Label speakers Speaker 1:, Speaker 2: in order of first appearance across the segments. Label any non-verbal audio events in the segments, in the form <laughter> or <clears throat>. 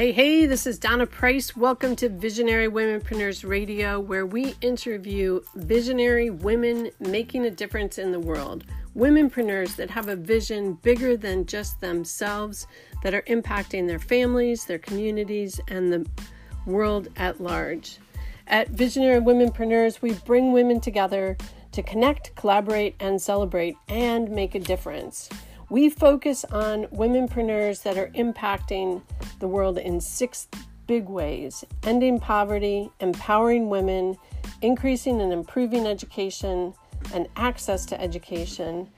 Speaker 1: Hey, hey, this is Donna Price. Welcome to Visionary Womenpreneurs Radio, where we interview visionary women making a difference in the world. Womenpreneurs that have a vision bigger than just themselves, that are impacting their families, their communities, and the world at large. At Visionary Womenpreneurs, we bring women together to connect, collaborate, and celebrate and make a difference. We focus on womenpreneurs that are impacting the world in six big ways ending poverty, empowering women, increasing and improving education and access to education,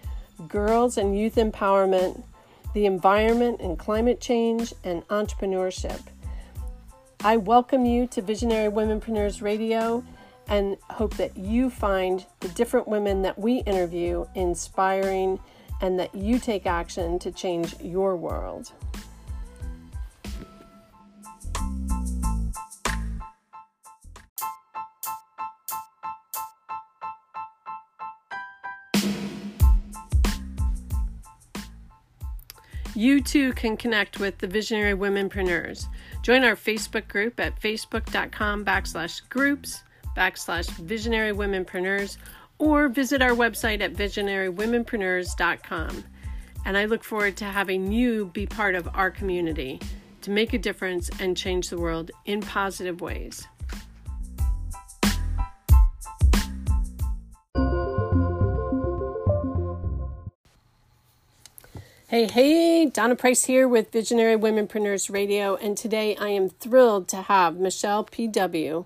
Speaker 1: girls and youth empowerment, the environment and climate change, and entrepreneurship. I welcome you to Visionary Womenpreneurs Radio and hope that you find the different women that we interview inspiring and that you take action to change your world. You too can connect with the Visionary Womenpreneurs. Join our Facebook group at facebook.com backslash groups backslash visionary womenpreneurs or visit our website at visionarywomenpreneurs.com. And I look forward to having you be part of our community to make a difference and change the world in positive ways. Hey, hey, Donna Price here with Visionary Womenpreneurs Radio, and today I am thrilled to have Michelle P.W.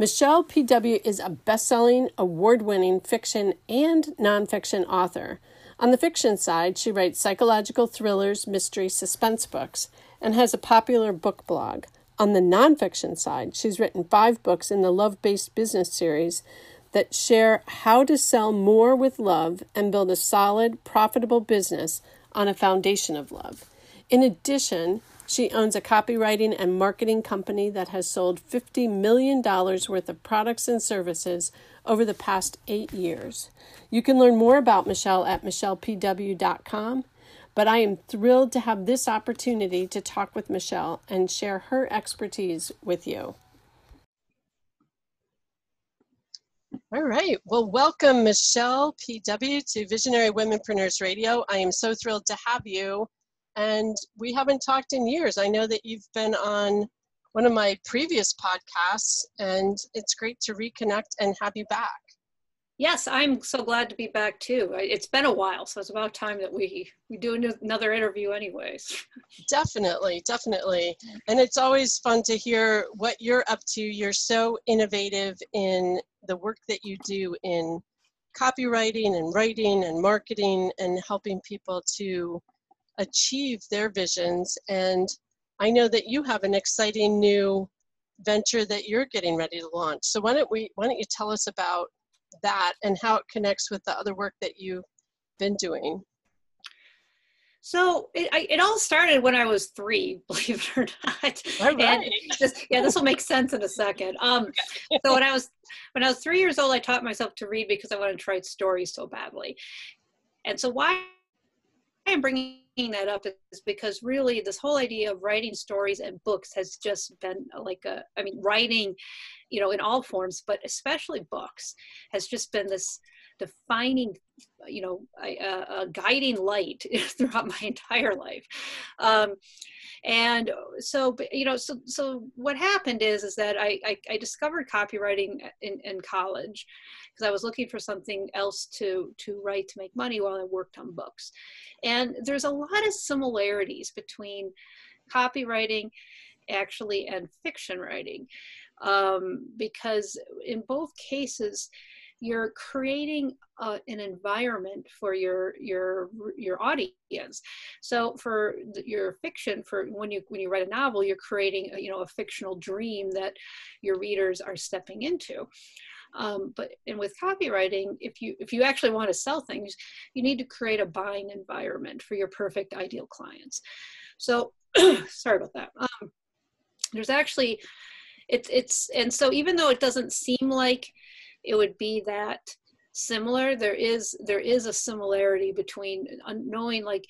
Speaker 1: Michelle P.W. is a best selling, award winning fiction and nonfiction author. On the fiction side, she writes psychological thrillers, mystery, suspense books, and has a popular book blog. On the nonfiction side, she's written five books in the Love Based Business series that share how to sell more with love and build a solid, profitable business on a foundation of love. In addition, she owns a copywriting and marketing company that has sold $50 million worth of products and services over the past eight years. You can learn more about Michelle at michellepw.com, but I am thrilled to have this opportunity to talk with Michelle and share her expertise with you. All right. Well, welcome, Michelle PW, to Visionary Womenpreneurs Radio. I am so thrilled to have you and we haven't talked in years. I know that you've been on one of my previous podcasts, and it's great to reconnect and have you back.
Speaker 2: Yes, I'm so glad to be back too. It's been a while, so it's about time that we we do another interview, anyways. <laughs>
Speaker 1: Definitely, definitely, and it's always fun to hear what you're up to. You're so innovative in the work that you do in copywriting and writing and marketing and helping people to achieve their visions. And I know that you have an exciting new venture that you're getting ready to launch. So why don't we why don't you tell us about that and how it connects with the other work that you've been doing?
Speaker 2: So it, I, it all started when I was three, <laughs> believe it or not. All right. Just, yeah, this will make sense in a second. Um, <laughs> so when I was when I was three years old, I taught myself to read because I wanted to write stories so badly. And so why I'm bringing that up is because really this whole idea of writing stories and books has just been like a i mean writing you know in all forms but especially books has just been this defining you know a, a guiding light <laughs> throughout my entire life. Um, and so you know so so what happened is is that i i, I discovered copywriting in, in college because i was looking for something else to to write to make money while i worked on books. And there's a lot of similarities between copywriting actually and fiction writing um, because in both cases you're creating uh, an environment for your your your audience so for your fiction for when you when you write a novel you're creating a, you know a fictional dream that your readers are stepping into um, but and with copywriting, if you if you actually want to sell things, you need to create a buying environment for your perfect ideal clients. So <clears throat> sorry about that. Um, there's actually it's it's and so even though it doesn't seem like it would be that similar. There is there is a similarity between knowing like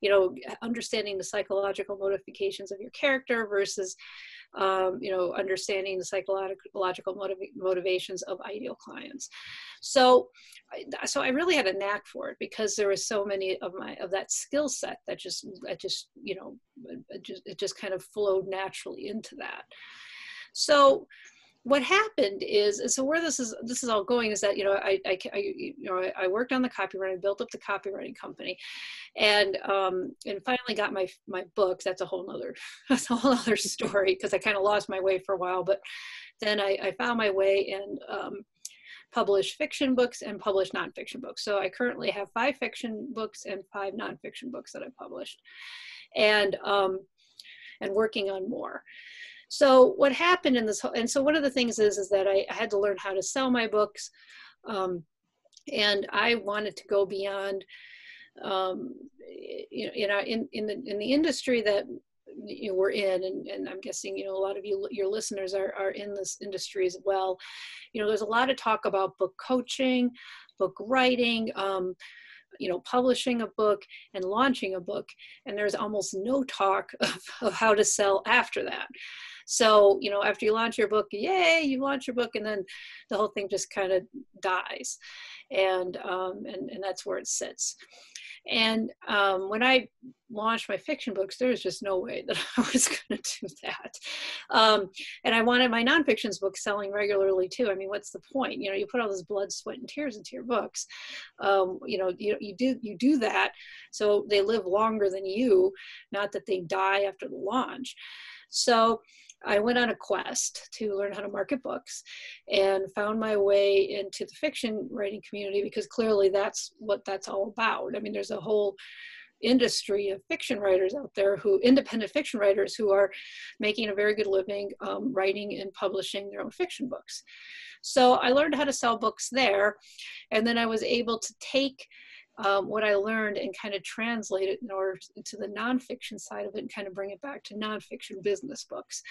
Speaker 2: you know understanding the psychological modifications of your character versus um, you know understanding the psychological motiv- motivations of ideal clients. So so i really had a knack for it because there was so many of my of that skill set that just that just you know it just, it just kind of flowed naturally into that. So what happened is so where this is this is all going is that you know I, I, I you know I, worked on the copyright I built up the copywriting company and um and finally got my my books. That's a whole nother <laughs> that's a whole other story because I kind of lost my way for a while but then I, I found my way and um publish fiction books and published nonfiction books. So I currently have five fiction books and five nonfiction books that I've published and um and working on more so what happened in this whole, and so one of the things is, is that I, I had to learn how to sell my books. Um, and I wanted to go beyond, um, you know, you know, in, in the, in the industry that you know, we're in, and, and I'm guessing, you know, a lot of you, your listeners are, are in this industry as well. You know, there's a lot of talk about book coaching, book writing, um, you know publishing a book and launching a book and there's almost no talk <laughs> of, of how to sell after that so, you know, after you launch your book, yay, you launch your book, and then the whole thing just kind of dies. And, um, and, and that's where it sits. And um, when I launched my fiction books, there was just no way that <laughs> I was going to do that. Um, and I wanted my nonfiction books selling regularly too. I mean, what's the point? You know, you put all this blood, sweat, and tears into your books. Um, you know, you, you do you do that so they live longer than you, not that they die after the launch. So I went on a quest to learn how to market books and found my way into the fiction writing community because clearly that's what that's all about. I mean, there's a whole industry of fiction writers out there who independent fiction writers who are making a very good living um, writing and publishing their own fiction books so i learned how to sell books there and then i was able to take um, what I learned and kind of translate it in order to the nonfiction side of it and kind of bring it back to nonfiction business books.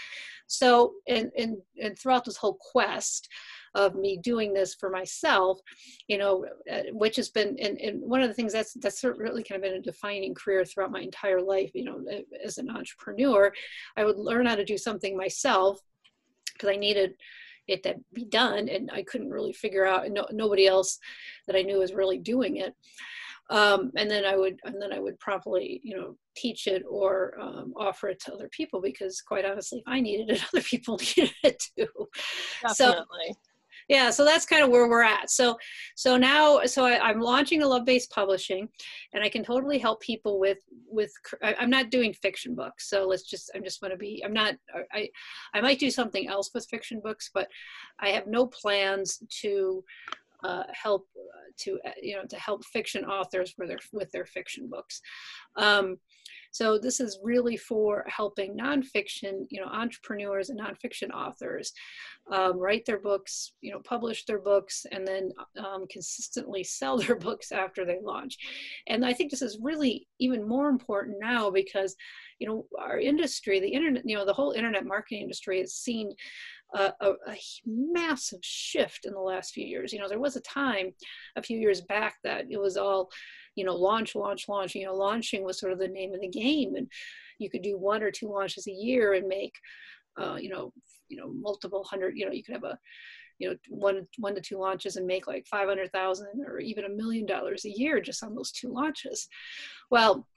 Speaker 2: So, and, and, and throughout this whole quest of me doing this for myself, you know, uh, which has been, and, and one of the things that's, that's really kind of been a defining career throughout my entire life, you know, as an entrepreneur, I would learn how to do something myself because I needed it to be done and i couldn't really figure out no, nobody else that i knew was really doing it um, and then i would and then i would promptly you know teach it or um, offer it to other people because quite honestly if i needed it <laughs> other people <laughs> needed it too Definitely. so yeah so that's kind of where we're at so so now so I, am launching a love based publishing and i can totally help people with with I, am not doing fiction books so let's just i'm just going to be i'm not i i might do something else with fiction books but i have no plans to uh, help uh, to uh, you know to help fiction authors with their with their fiction books um, so this is really for helping nonfiction, you know, entrepreneurs and nonfiction authors um, write their books, you know, publish their books, and then um, consistently <laughs> sell their books after they launch. And I think this is really even more important now because, you know, our industry, the internet, you know, the whole internet marketing industry has seen a, a, a, massive shift in the last few years. You know, there was a time a few years back that it was all you know, launch, launch, launch. You know, launching was sort of the name of the game, and you could do one or two launches a year and make, uh, you know, you know, multiple hundred. You know, you could have a, you know, one one to two launches and make like five hundred thousand or even a million dollars a year just on those two launches. Well,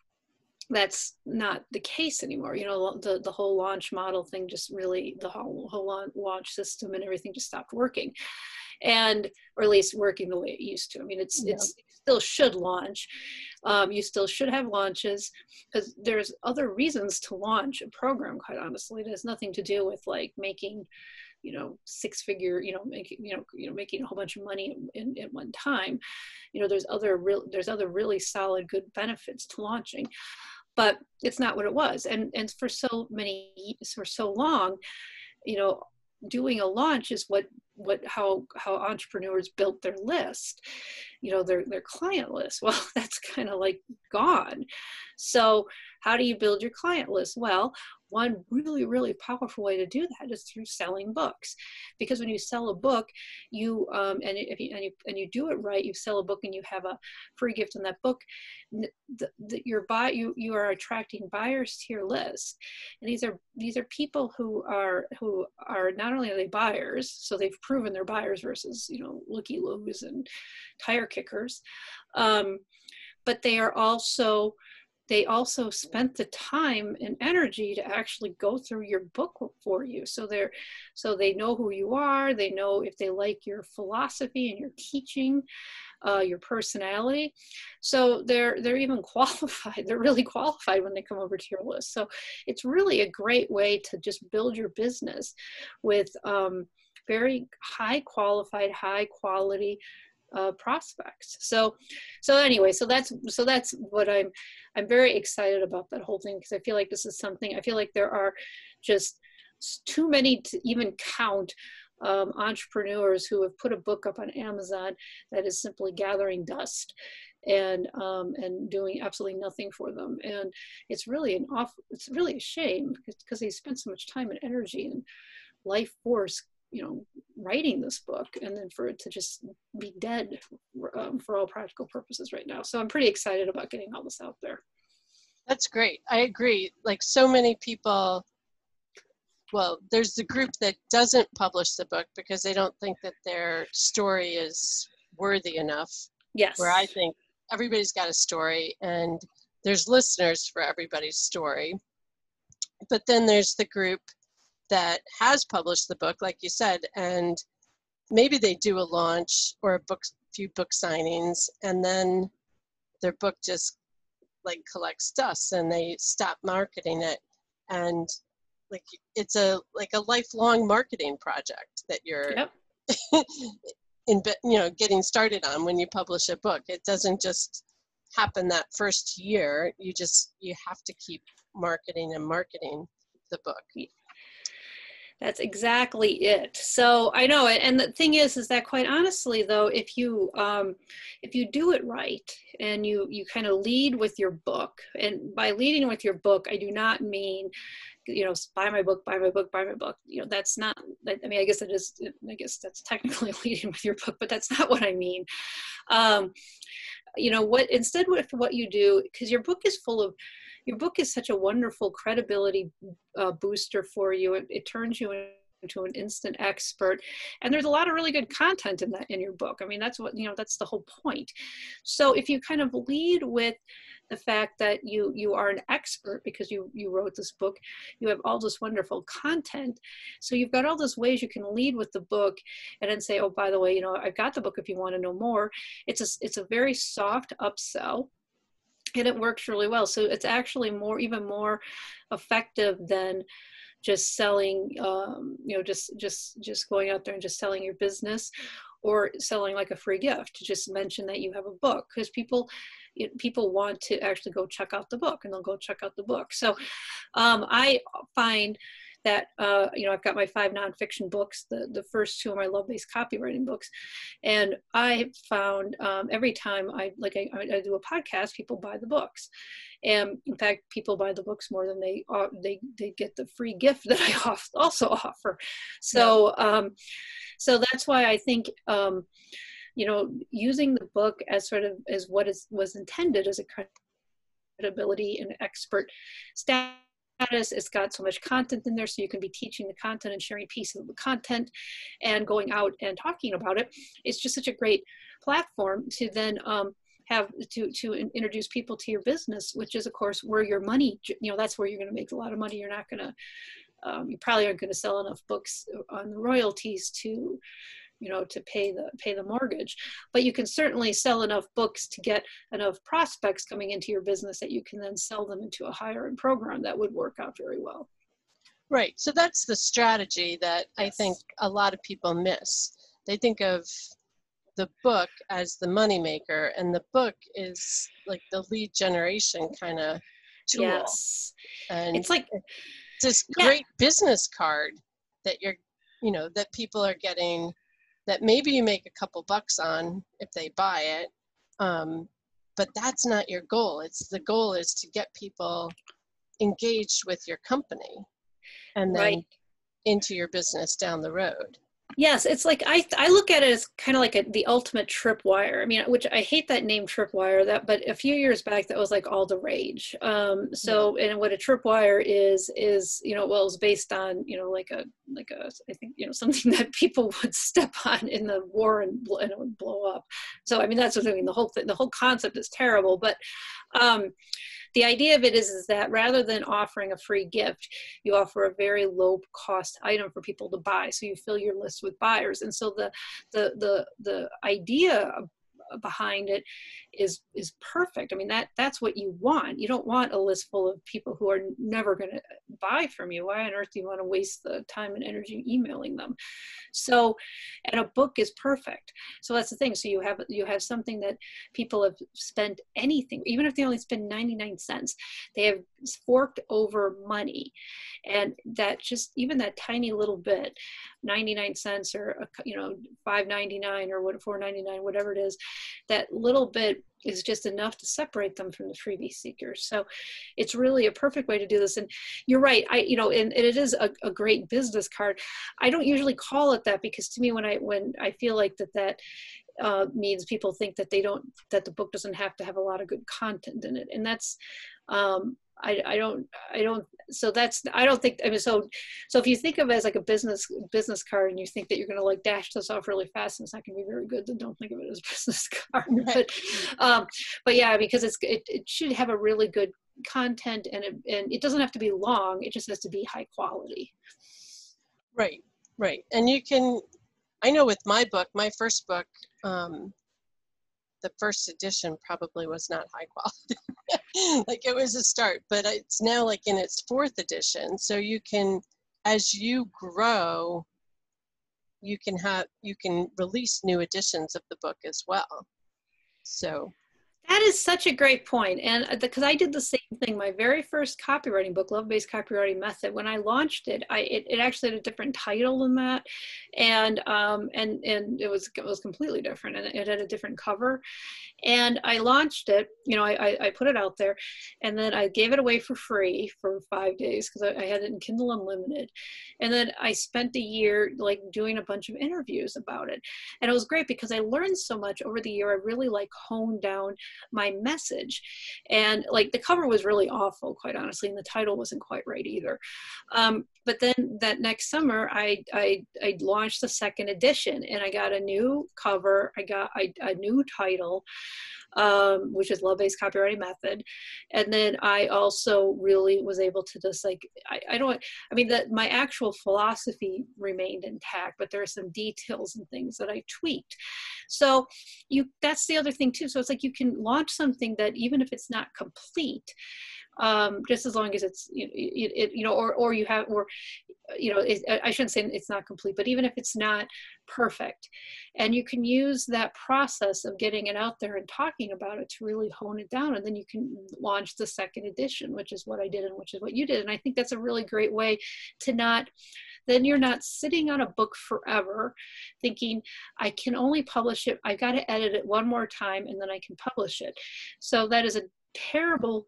Speaker 2: that's not the case anymore. You know, the, the whole launch model thing just really, the whole, whole launch system and everything just stopped working and or at least working the way it used to. I mean, it's yeah. it's it still should launch. Um, you still should have launches because there's other reasons to launch a program. Quite honestly, it has nothing to do with like making you know six figure you know making you know you know making a whole bunch of money in, at one time you know there's other real there's other really solid good benefits to launching but it's not what it was. And and for so many for so long you know doing a launch is what what how how entrepreneurs built their list you know their their client list. <laughs> Well that's kind of like gone. So how do you build your client list? Well one really really powerful way to do that is through selling books. Because when you sell a book you um, and if you and, you and you do it right you sell a book and you have a free gift in that book the, the, buy you you are attracting buyers to your list. And these are these are people who are who are not only are they buyers so they've proven they're buyers versus you know looky loos and tire kickers um, but they are also they also spent the time and energy to actually go through your book for you. So they're so they know who you are. They know if they like your philosophy and your teaching uh, your personality. So they're they're even <laughs> qualified. They're really qualified when they come over to your list. So it's really a great way to just build your business with um, very high qualified high quality uh, prospects. So, so anyway, so that's so that's what I'm I'm very excited about that whole thing because I feel like this is something I feel like there are just too many to even count um, entrepreneurs who have put a book up on Amazon that is simply gathering dust and um, and doing absolutely nothing for them. And it's really an off. It's really a shame because they spent so much time and energy and life force you know writing this book and then for it to just be dead um, for all practical purposes right now. So i'm pretty excited about getting all this out there.
Speaker 1: That's great. I agree. Like so many people well there's the group that doesn't publish the book because they don't think that their story is worthy enough.
Speaker 2: Yes.
Speaker 1: Where i think everybody's got a story and there's listeners for everybody's story. But then there's the group that has published the book, like you said, and maybe they do a launch or a book, few book signings, and then their book just like collects dust and they stop marketing it. And like it's a like a lifelong marketing project that you're yep. <laughs> in you know getting started on when you publish a book. It doesn't just happen that first year. You just you have to keep marketing and marketing the book.
Speaker 2: That's exactly it. So I know it. And the thing is, is that quite honestly, though, if you um, if you do it right and you you kind of lead with your book, and by leading with your book, I do not mean you know buy my book buy my book buy my book you know that's not i mean i guess it is i guess that's technically <laughs> leading with your book but that's not what i mean um, you know what instead with what you do because your book is full of your book is such a wonderful credibility uh, booster for you. It, it turns you into an instant expert. And there's a lot of really good content in that in your book. I mean that's what you know that's the whole point. So if you kind of lead with the fact that you you are an expert because you you wrote this book you have all this wonderful content. So you've got all those ways you can lead with the book and then say oh by the way you know i've got the book if you want to know more. It's a it's a very soft upsell and it works really well. So it's actually more, even more effective than just selling, um, you know, just just just going out there and just selling your business, or selling like a free gift. To just mention that you have a book, because people people want to actually go check out the book, and they'll go check out the book. So um, I find that uh, you know I've got my five nonfiction books. The the first two are my love-based copywriting books, and I found um, every time I like I, I, do a podcast, people buy the books, and in fact, people buy the books more than they uh, they they get the free gift <laughs> that I also offer. So um, so that's why I think. Um, you know, using the book as sort of as what is was intended as a credibility and expert status status. It's got so much content in there, so you can be teaching the content and sharing pieces of the content and going out and talking about it. It's just such a great platform to then um, have to to introduce people to your business, which is of course where your money. You know, that's where you're going to make a lot of money. You're not going to. Um, you probably aren't going to sell enough books on the royalties to you know to pay the pay the mortgage. But you can certainly sell enough books to get enough prospects coming into your business that you can then sell them into a higher end program that would work out very well.
Speaker 1: Right. So that's the strategy that yes. i think a lot of people miss. They think of the book as the moneymaker and the book is like the lead generation kind of tool.
Speaker 2: Yes.
Speaker 1: And it's like it's this great yeah. business card that you're you know that people are getting that maybe you make a couple bucks on if they buy it um, but that's not your goal it's the goal is to get people engaged with your company and then right. into your business down the road
Speaker 2: Yes, it's like I I look at it as kind of like a, the ultimate tripwire. I mean, which I hate that name tripwire. That, but a few years back, that was like all the rage. Um, so, and what a tripwire is is you know, well, it's based on you know like a like a I think you know <laughs> something that people would step on in the war and, and it would blow up. So, I mean, that's what I mean. The whole thing, the whole concept is terrible. But um, the idea of it is, is that rather than offering a free gift, you offer a very low cost item for people to buy. So you fill your list with buyers. And so the, the, the, the idea behind it is is perfect. I mean that that's what you want. You don't want a list full of people who are never going to buy from you. Why on earth do you want to waste the time and energy emailing them? So, and a book is perfect. So that's the thing. So you have you have something that people have spent anything, even if they only spend 99 cents, they have forked over money, and that just even that tiny little bit, 99 cents or you know 5.99 or what 4.99 whatever it is, that little bit is just enough to separate them from the freebie seekers. So it's really a perfect way to do this. And you're right, I you know, and, and it is a, a, great business card. I don't usually call it that because to me, when I when I feel like that that uh, means people think that they don't that the book doesn't have to have a lot of good content in it, and that's um, I, I don't I don't so that's I don't think I mean so so if you think of it as like a business business card and you think that you're going to like dash this off really fast and it's not going to be very good then don't think of it as a <laughs> business card. But um but yeah because it's it, it should have a really good content and it, and it doesn't have to be long it just has to be high quality.
Speaker 1: Right right. And you can I know with my book my first book um the first edition probably was not high quality. <laughs> like it was a start, but it's now like in its fourth edition. So you can, as you grow, you can have you can release new editions of the book as well. So
Speaker 2: that is such a great point. And because uh, I did the same thing, my very first copywriting book, Love Based Copywriting Method, when I launched it, I, it, it actually had a different title than that. And, um, and, and it was, it was completely different and it had a different cover. And I launched it, you know, I, I, put it out there and then I gave it away for free for five days because I, I had it in Kindle Unlimited. And then I spent a year like doing a bunch of interviews about it. And it was great because I learned so much over the year. I really like honed down my message. And like the cover was really awful, quite honestly, and the title wasn't quite right either. Um, but then that next summer, I, I, I launched the second edition and I got a new cover, I got a, a new title um, which is love-based copyright method. And then I also really was able to just like, I, I don't, I mean, that my actual philosophy remained intact, but there are some details and things that I tweaked. So you, that's the other thing too. So it's like you can launch something that even if it's not complete, um, just as long as it's you know, it, it, you know or or you have or you know I shouldn't say it's not complete, but even if it's not perfect, and you can use that process of getting it out there and talking about it to really hone it down, and then you can launch the second edition, which is what I did and which is what you did, and I think that's a really great way to not then you're not sitting on a book forever thinking i can only publish it. I've got to edit it one more time and then i can publish it. So that is a terrible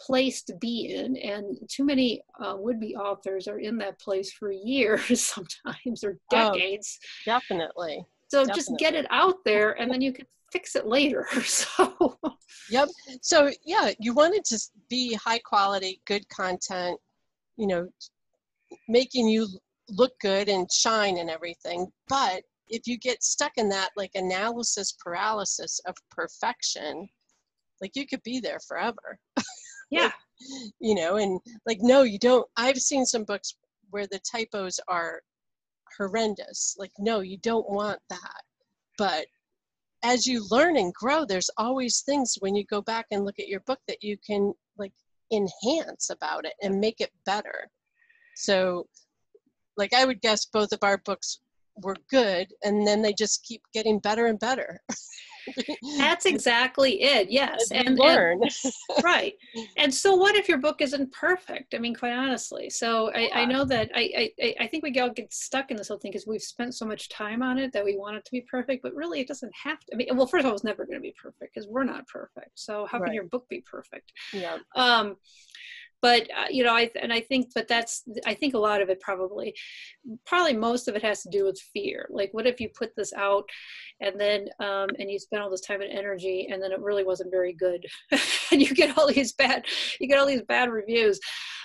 Speaker 2: place to be in and too many uh, would-be authors are in that place for years <laughs> sometimes or oh, decades.
Speaker 1: oh, definitely.
Speaker 2: So
Speaker 1: definitely.
Speaker 2: just get it out there and then you can fix it later <laughs> so.
Speaker 1: Yep. So yeah you want it to be high quality good content you know making you look good and shine and everything. But if you get stuck in that like analysis paralysis of perfection like you could be there forever <laughs>
Speaker 2: yeah.
Speaker 1: You know and like no you don't i've seen some books where the typos are horrendous. Like no you don't want that. But as you learn and grow there's always things when you go back and look at your book that you can like enhance about it and make it better. So like i would guess both of our books were good and then they just keep getting better and better <laughs>
Speaker 2: That's exactly it. Yes,
Speaker 1: and learn.
Speaker 2: And, <laughs> right. And so, what if your book isn't perfect? I mean, quite honestly. So I, yeah. I know that I, I I think we all get stuck in this whole thing because we've spent so much time on it that we want it to be perfect, but really it doesn't have to. I mean, well, first of all, it's never going to be perfect because we're not perfect. So how right. can your book be perfect?
Speaker 1: Yeah.
Speaker 2: Um, but uh, you know i and i think but that's i think a lot of it probably probably most of it has to do with fear. Like what if you put this out and then um, and you spend all this time and energy and then it really wasn't very good? <laughs> And you get all these bad you get all these bad reviews.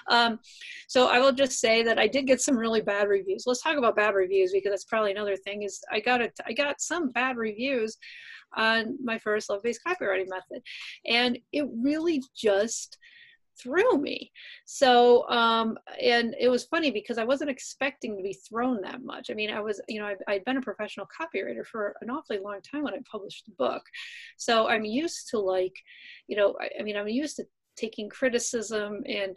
Speaker 2: Um, so i will just say that i did get some really bad reviews. Let's talk about bad reviews because that's probably another thing is i got it i got some bad reviews on my first love-based copywriting method. And it really just threw me. So, um, and it was funny because I wasn't expecting to be thrown that much. I mean, I was, you know, i I'd been a professional copywriter for an awfully long time when I published the book. So I'm used to like, you know, I, I mean, I'm used to taking criticism and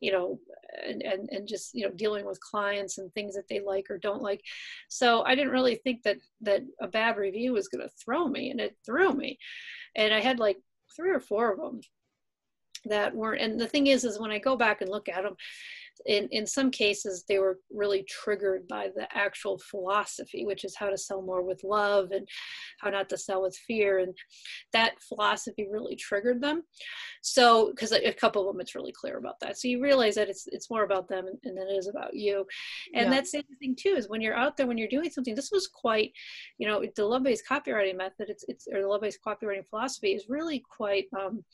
Speaker 2: you know and, and and just you know dealing with clients and things that they like or don't like so i didn't really think that that a bad review was going to throw me and it threw me and i had like three or four of them that weren't and the thing is is when i go back and look at them in in some cases they were really triggered by the actual philosophy which is how to sell more with love and how not to sell with fear and that philosophy really triggered them. So because a couple of them it's really clear about that. So you realize that it's it's more about them and, than it is about you. And yeah. that's the thing too is when you're out there when you're doing something this was quite you know the love-based copywriting method it's it's or the love-based copywriting philosophy is really quite um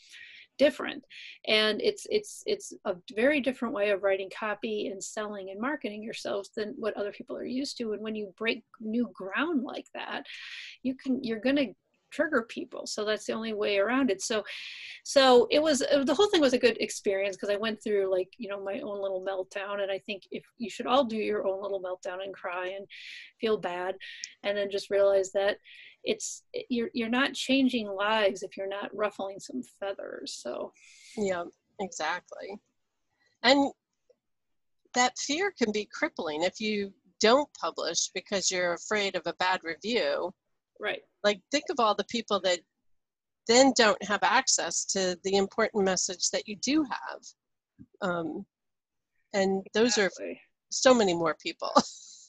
Speaker 2: different. And it's it's it's a very different way of writing copy and selling and marketing yourselves than what other people are used to. And when you break new ground like that you can you're going to trigger people. So that's the only way around it. So so it was the whole thing was a good experience because i went through like you know my own little meltdown. And i think if you should all do your own little meltdown and cry and feel bad and then just realize that it's you're you're not changing lives if you're not ruffling some feathers so.
Speaker 1: Yeah exactly. And that fear can be crippling if you don't publish because you're afraid of a bad review.
Speaker 2: Right.
Speaker 1: Like think of all the people that then don't have access to the important message that you do have. Um, and those exactly. are so many more people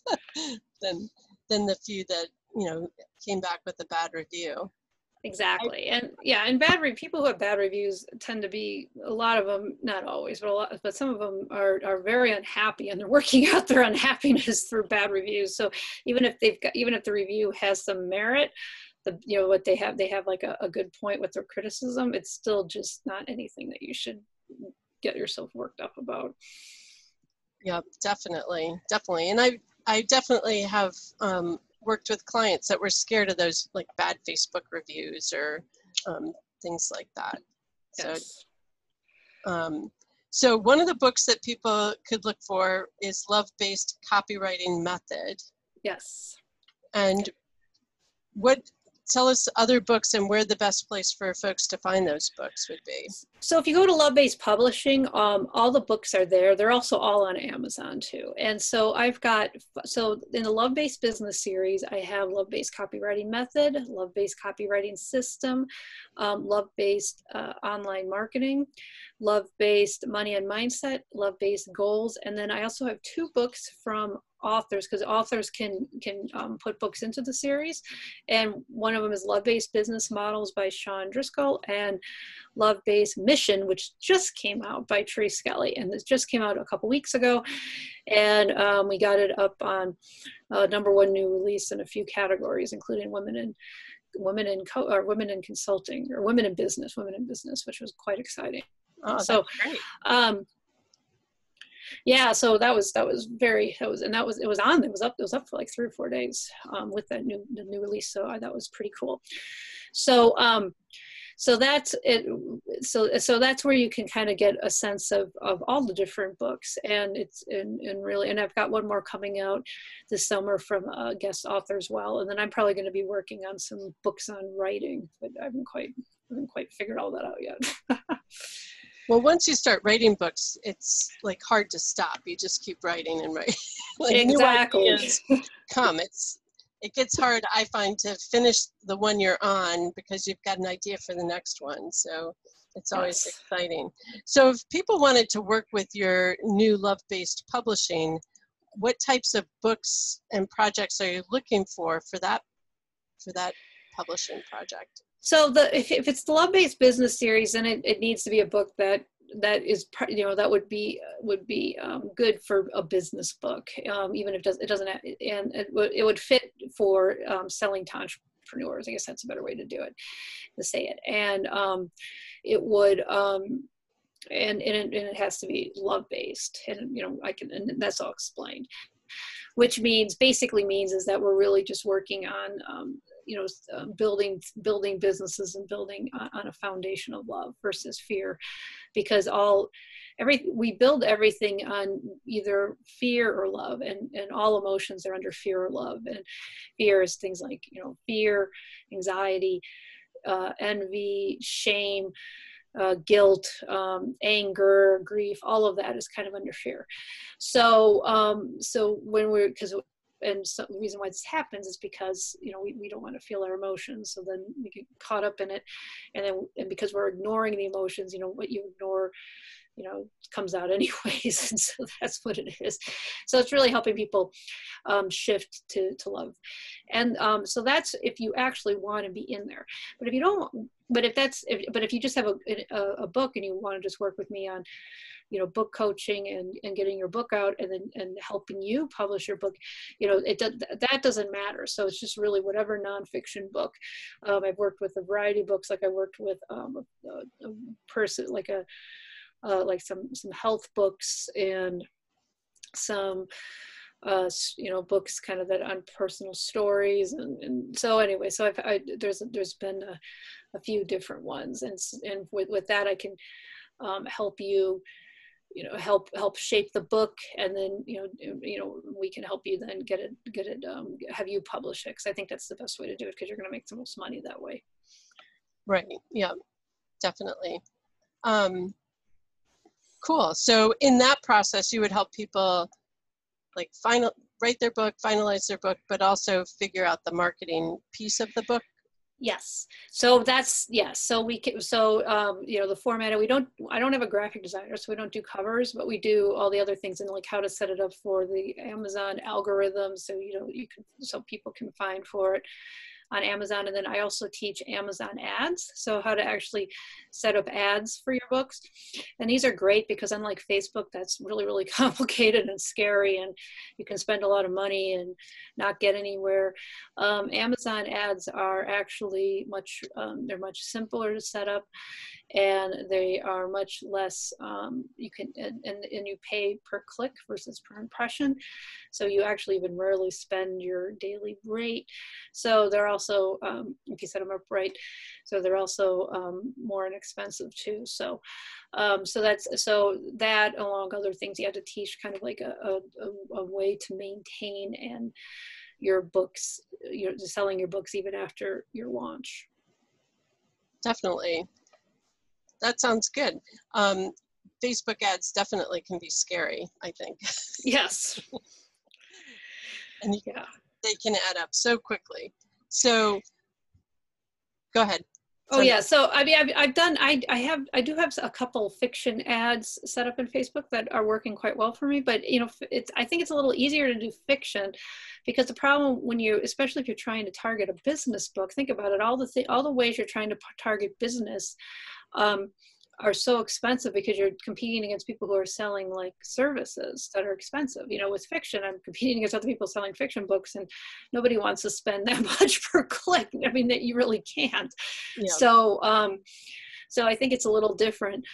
Speaker 1: <laughs> than than the few that you know came back with a bad review.
Speaker 2: Exactly. And yeah and bad re- people who have bad reviews tend to be a lot of them not always but a lot but some of them are are very unhappy and they're <laughs> working out their unhappiness through bad reviews. So even if they've got even if the review has some merit the you know what they have they have like a, a good point with their criticism it's still just not anything that you should get yourself worked up about.
Speaker 1: Yeah definitely. Definitely. And i i definitely have um, worked with clients that were scared of those like bad Facebook reviews or um, things like that. Yes. So, um, so one of the books that people could look for is Love-Based Copywriting Method.
Speaker 2: Yes.
Speaker 1: And what tell us other books and where the best place for folks to find those books would be.
Speaker 2: So if you go to Love Based Publishing, um, all the books are there. They're also all on Amazon too. And so I've got, so in the Love Based Business series, I have Love Based Copywriting Method, Love Based Copywriting System, um, Love Based uh, Online Marketing, Love Based Money and Mindset, Love Based Goals. And then I also have two books from authors because authors can can um, put books into the series. And one of them is love-based business models by sean driscoll and love-based mission which just came out by tree skelly and this just came out a couple weeks ago. And um, we got it up on uh, number one new release in a few categories including women in women in co- or women in consulting or women in business women in business which was quite exciting.
Speaker 1: Oh, so
Speaker 2: um, yeah so that was that was very that was and that was it was on it was up it was up for like three or four days um, with that new the new release so I, that was pretty cool. So um so that's it so so that's where you can kind of get a sense of of all the different books and it's and, and really and i've got one more coming out this summer from a guest author as well and then i'm probably going to be working on some books on writing but i haven't quite I haven't quite figured all that out yet <laughs>
Speaker 1: Well, once you start writing books, it's like hard to stop. You just keep writing and writing. <laughs> like
Speaker 2: exactly.
Speaker 1: come. It's it gets hard, I find, to finish the one you're on because you've got an idea for the next one. So it's always yes. exciting. So if people wanted to work with your new love-based publishing, what types of books and projects are you looking for for that for that publishing project?
Speaker 2: So the if, if it's the love-based business series, then it, it needs to be a book that that is you know that would be would be um, good for a business book um, even if it, does, it doesn't have, and it would, it would fit for um, selling to entrepreneurs i guess that's a better way to do it to say it and um, it would um, and, and it, and, it, has to be love based and you know i can and that's all explained which means basically means is that we're really just working on um, you know uh, building building businesses and building on, on, a foundation of love versus fear because all every we build everything on either fear or love and and all emotions are under fear or love and fear is things like you know fear anxiety uh, envy shame uh, guilt, um, anger, grief, all of that is kind of under fear. So, um, so when we're, because and so the reason why this happens is because you know we, we don't want to feel our emotions so then we get caught up in it. And then and because we're ignoring the emotions you know what you ignore you know comes out <laughs> anyways and so that's what it is. So it's really helping people um, shift to to love. And um, so that's if you actually want to be in there. But if you don't but if that's if, but if you just have a, a, a book and you want to just work with me on you know book coaching and and getting your book out and then and helping you publish your book you know it that doesn't matter. So it's just really whatever nonfiction book. Um, i've worked with a variety of books. Like i worked with um, a, a person like a uh, like some some health books and some uh, you know books kind of that on personal stories and, and so anyway so I've I, there's there's been a, a, few different ones. And and with, with that I can um, help you you know help help shape the book. And then you know you know we can help you then get it get it um, have you publish it because i think that's the best way to do it because you're going to make the most money that way.
Speaker 1: Right. Yeah. Definitely. Um, cool. So in that process you would help people like final write their book finalize their book but also figure out the marketing piece of the book
Speaker 2: Yes. So that's yes. So we can. So um, you know the format. We don't. I don't have a graphic designer, so we don't do covers, but we do all the other things and like how to set it up for the Amazon algorithm. So you know you can so people can find for it on Amazon. And then I also teach Amazon ads. So how to actually set up ads for your books. And these are great because unlike Facebook, that's really, really <laughs> complicated and scary and you can spend a lot of money and not get anywhere. Um, Amazon ads are actually much, um, they're much simpler to set up and they are much less, um, you can, and, and, and you pay per click versus per impression. So you actually even rarely spend your daily rate. So they're also, um, if you set them up right, so they're also um, more inexpensive too. So, um, so that's, so that along other things, you have to teach kind of like a, a, a way to maintain and your books, you're selling your books even after your launch.
Speaker 1: Definitely that sounds good. Um, Facebook ads definitely can be scary, I think. <laughs>
Speaker 2: Yes.
Speaker 1: and yeah. they can add up so quickly. So go ahead.
Speaker 2: Oh yeah, so I mean, I've, I've done, I, I have, I do have a couple fiction ads set up in Facebook that are working quite well for me. But you know, it's, I think it's a little easier to do fiction, because the problem when you, especially if you're trying to target a business book, think about it, all the th- all the ways you're trying to target business, um, are so expensive because you're competing against people who are selling like services that are expensive. You know, with fiction, I'm competing against other people selling fiction books, and nobody wants to spend <laughs> that much per click. I mean, that you really can't. Yeah. So, um, so I think it's a little different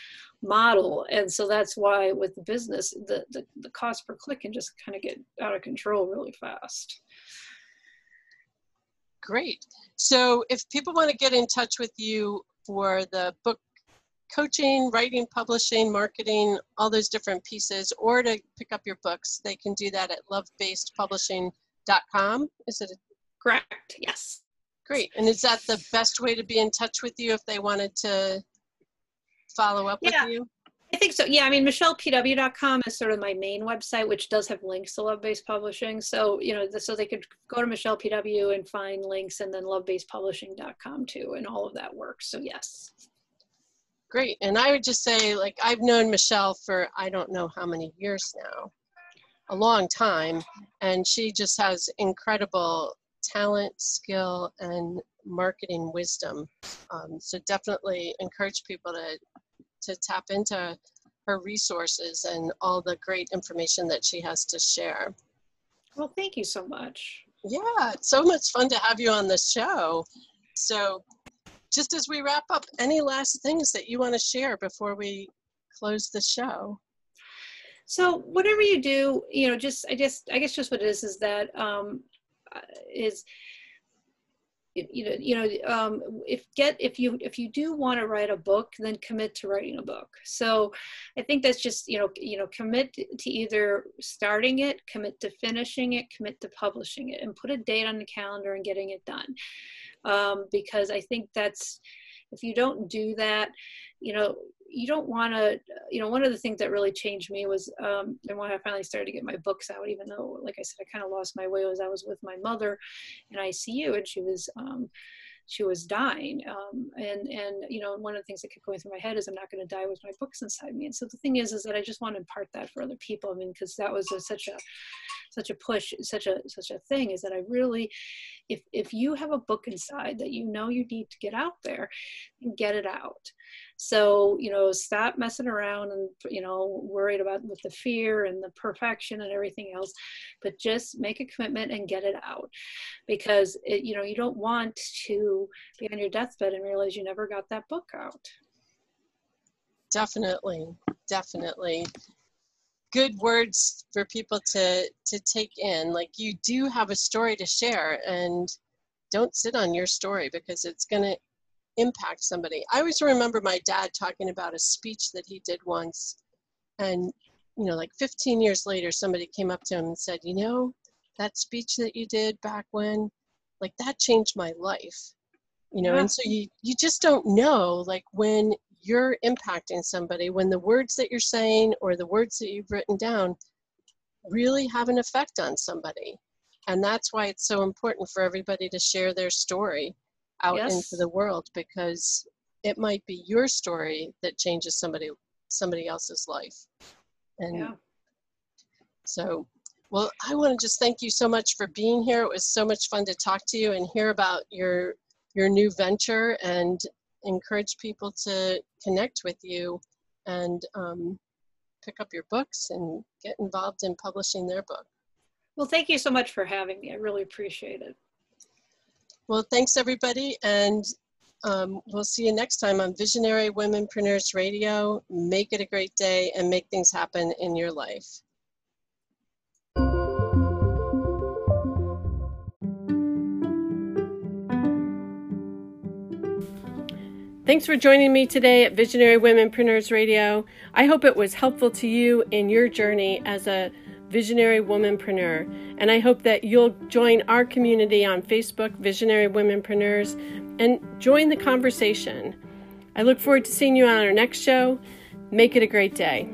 Speaker 2: model, and so that's why with the business, the the, the cost per click can just kind of get out of control really fast.
Speaker 1: Great. So, if people want to get in touch with you for the book coaching, writing, publishing, marketing, all those different pieces, or to pick up your books, they can do that at lovebasedpublishing.com. Is it? A-
Speaker 2: Correct, yes.
Speaker 1: Great. And is that the best way to be in touch with you if they wanted to follow up
Speaker 2: yeah.
Speaker 1: with you?
Speaker 2: I think so. Yeah, I mean, michellepw.com is sort of my main website, which does have links to Love Based Publishing. So, you know, so they could go to Michelle PW and find links and then lovebasedpublishing.com too, and all of that works. So, yes.
Speaker 1: Great. And I would just say, like, I've known Michelle for I don't know how many years now, a long time. And she just has incredible talent, skill, and marketing wisdom. Um, so definitely encourage people to to tap into her resources and all the great information that she has to share.
Speaker 2: Well, thank you so much.
Speaker 1: Yeah, it's so much fun to have you on the show. So, just as we wrap up, any last things that you want to share before we close the show?
Speaker 2: So, whatever you do, you know, just I just I guess just what it is is that um, uh, is you know you know um, if get if you if you do want to write a book then commit to writing a book. So i think that's just you know you know commit to either starting it commit to finishing it commit to publishing it and put a date on the calendar and getting it done. Um, because i think that's if you don't do that you know you don't want to you know one of the things that really changed me was um and when i finally started to get my books out even though like i said i kind of lost my way was i was with my mother in icu and she was um she was dying um, and and you know one of the things that kept going through my head is i'm not going to die with my books inside me and so the thing is is that i just want to impart that for other people i mean because that was a, such a such a push such a such a thing is that i really if if you have a book inside that you know you need to get out there get it out so you know stop messing around and you know worried about with the fear and the perfection and everything else but just make a commitment and get it out. Because it, you know you don't want to be on your deathbed and realize you never got that book out.
Speaker 1: Definitely. Definitely. Good words for people to to take in. Like you do have a story to share and don't sit on your story because it's to impact somebody i always remember my dad talking about a speech that he did once and you know like 15 years later somebody came up to him and said you know that speech that you did back when like that changed my life you know yeah. and so you you just don't know like when you're impacting somebody when the words that you're saying or the words that you've written down really have an effect on somebody. And that's why it's so important for everybody to share their story out yes. into the world because it might be your story that changes somebody somebody else's life. And yeah. so well, I want to just thank you so much for being here. It was so much fun to talk to you and hear about your your new venture and encourage people to connect with you and um, pick up your books and get involved in publishing their book.
Speaker 2: Well, thank you so much for having me. I really appreciate it.
Speaker 1: Well, thanks everybody, and um, we'll see you next time on Visionary Womenpreneurs Radio. Make it a great day and make things happen in your life. Thanks for joining me today at Visionary Womenpreneurs Radio. I hope it was helpful to you in your journey as a visionary womanpreneur. And I hope that you'll join our community on Facebook, Visionary Womenpreneurs, and join the conversation. I look forward to seeing you on our next show. Make it a great day.